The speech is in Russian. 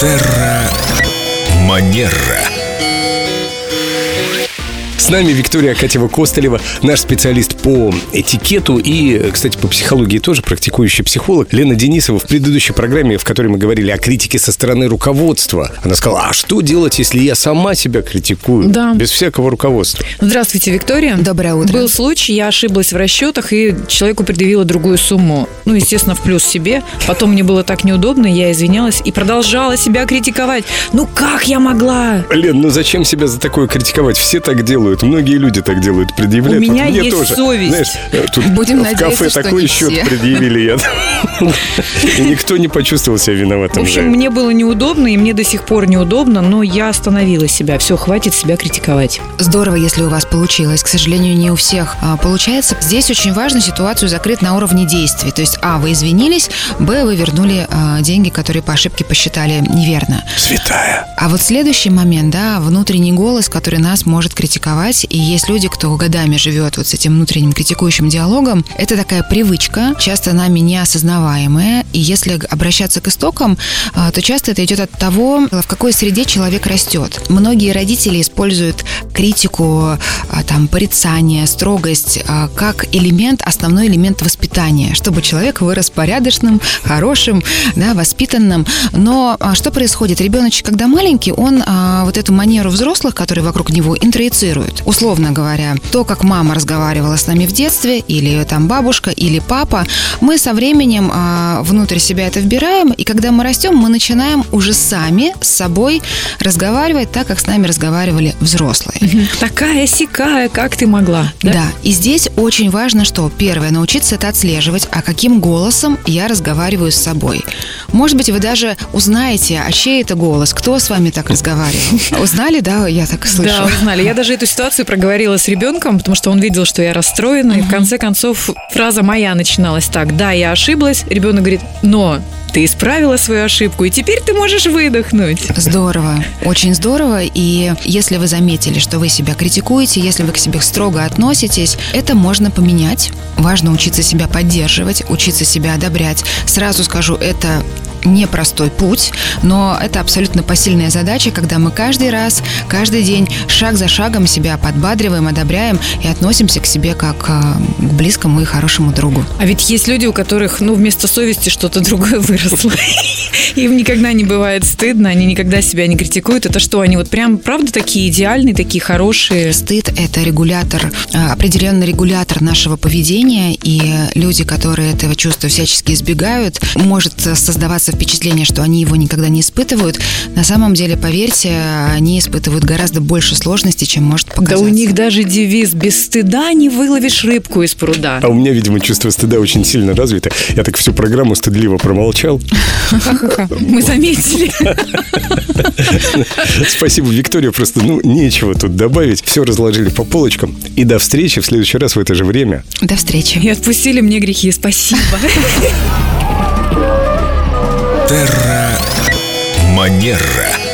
Терра Манера. С нами Виктория Акатьева-Костолева, наш специалист по этикету и, кстати, по психологии тоже практикующий психолог. Лена Денисова в предыдущей программе, в которой мы говорили о критике со стороны руководства, она сказала, а что делать, если я сама себя критикую? Да. Без всякого руководства. Здравствуйте, Виктория. Доброе утро. Был случай, я ошиблась в расчетах и человеку предъявила другую сумму. Ну, естественно, в плюс себе. Потом мне было так неудобно, я извинялась и продолжала себя критиковать. Ну, как я могла? Лен, ну зачем себя за такое критиковать? Все так делают, многие люди так делают, предъявляют. У меня Вот мне есть тоже. совесть. Знаешь, э, тут Будем в надеяться, кафе что такой не счет все. предъявили я. И никто не почувствовал себя В виноватым. общем, за это. мне было неудобно, и мне до сих пор неудобно, но я остановила себя. Все, хватит себя критиковать. Здорово, если у вас получилось. К сожалению, не у всех а, получается. Здесь очень важно ситуацию закрыть на уровне действий. То есть, а, вы извинились, б, вы вернули а, деньги, которые по ошибке посчитали неверно. Святая. А вот следующий момент, да, внутренний голос, который нас может критиковать, и есть люди, кто годами живет вот с этим внутренним критикующим диалогом, это такая привычка, часто нами неосознаваемая, и если обращаться к истокам, а, то часто это идет от того, в какой среде человек растет. Многие родители используют критику, а, там, порицание, строгость а, как элемент, основной элемент воспитания, чтобы человек вырос порядочным, хорошим, да, воспитанным. Но а, что происходит? Ребеночек, когда маленький, он вот эту манеру взрослых, которые вокруг него, интроицирует. Условно говоря, то, как мама разговаривала с нами в детстве, или там бабушка, или папа, мы со временем внутрь себя это вбираем, и когда мы растем, мы начинаем уже сами с собой разговаривать так, как с нами разговаривали взрослые. Такая сикая, как ты могла? Да? и здесь очень важно, что первое, научиться это отслеживать, а каким голосом я разговариваю с собой. Может быть, вы даже узнаете, а чей это голос, кто с вами так разговаривал. Узнали, да, я так и слышу. Да, узнали. Я даже эту ситуацию проговорила с ребенком, потому что он видел, что я расстроена. И в конце концов фраза моя начиналась так. Да, я ошиблась. Ребенок говорит, но ты исправила свою ошибку, и теперь ты можешь выдохнуть. Здорово, очень здорово. И если вы заметили, что вы себя критикуете, если вы к себе строго относитесь, это можно поменять. Важно учиться себя поддерживать, учиться себя одобрять. Сразу скажу, это непростой путь, но это абсолютно посильная задача, когда мы каждый раз, каждый день, шаг за шагом себя подбадриваем, одобряем и относимся к себе как э, к близкому и хорошему другу. А ведь есть люди, у которых, ну, вместо совести что-то другое выросло. Им никогда не бывает стыдно, они никогда себя не критикуют. Это что, они вот прям, правда, такие идеальные, такие хорошие? Стыд – это регулятор, э, определенный регулятор нашего поведения, и люди, которые этого чувства всячески избегают, может э, создаваться впечатление, что они его никогда не испытывают. На самом деле, поверьте, они испытывают гораздо больше сложностей, чем может Да показаться. у них даже девиз «Без стыда не выловишь рыбку из пруда». А у меня, видимо, чувство стыда очень сильно развито. Я так всю программу стыдливо промолчал. Мы заметили. Спасибо, Виктория. Просто, ну, нечего тут добавить. Все разложили по полочкам. И до встречи в следующий раз в это же время. До встречи. И отпустили мне грехи. Спасибо. Терра Манера.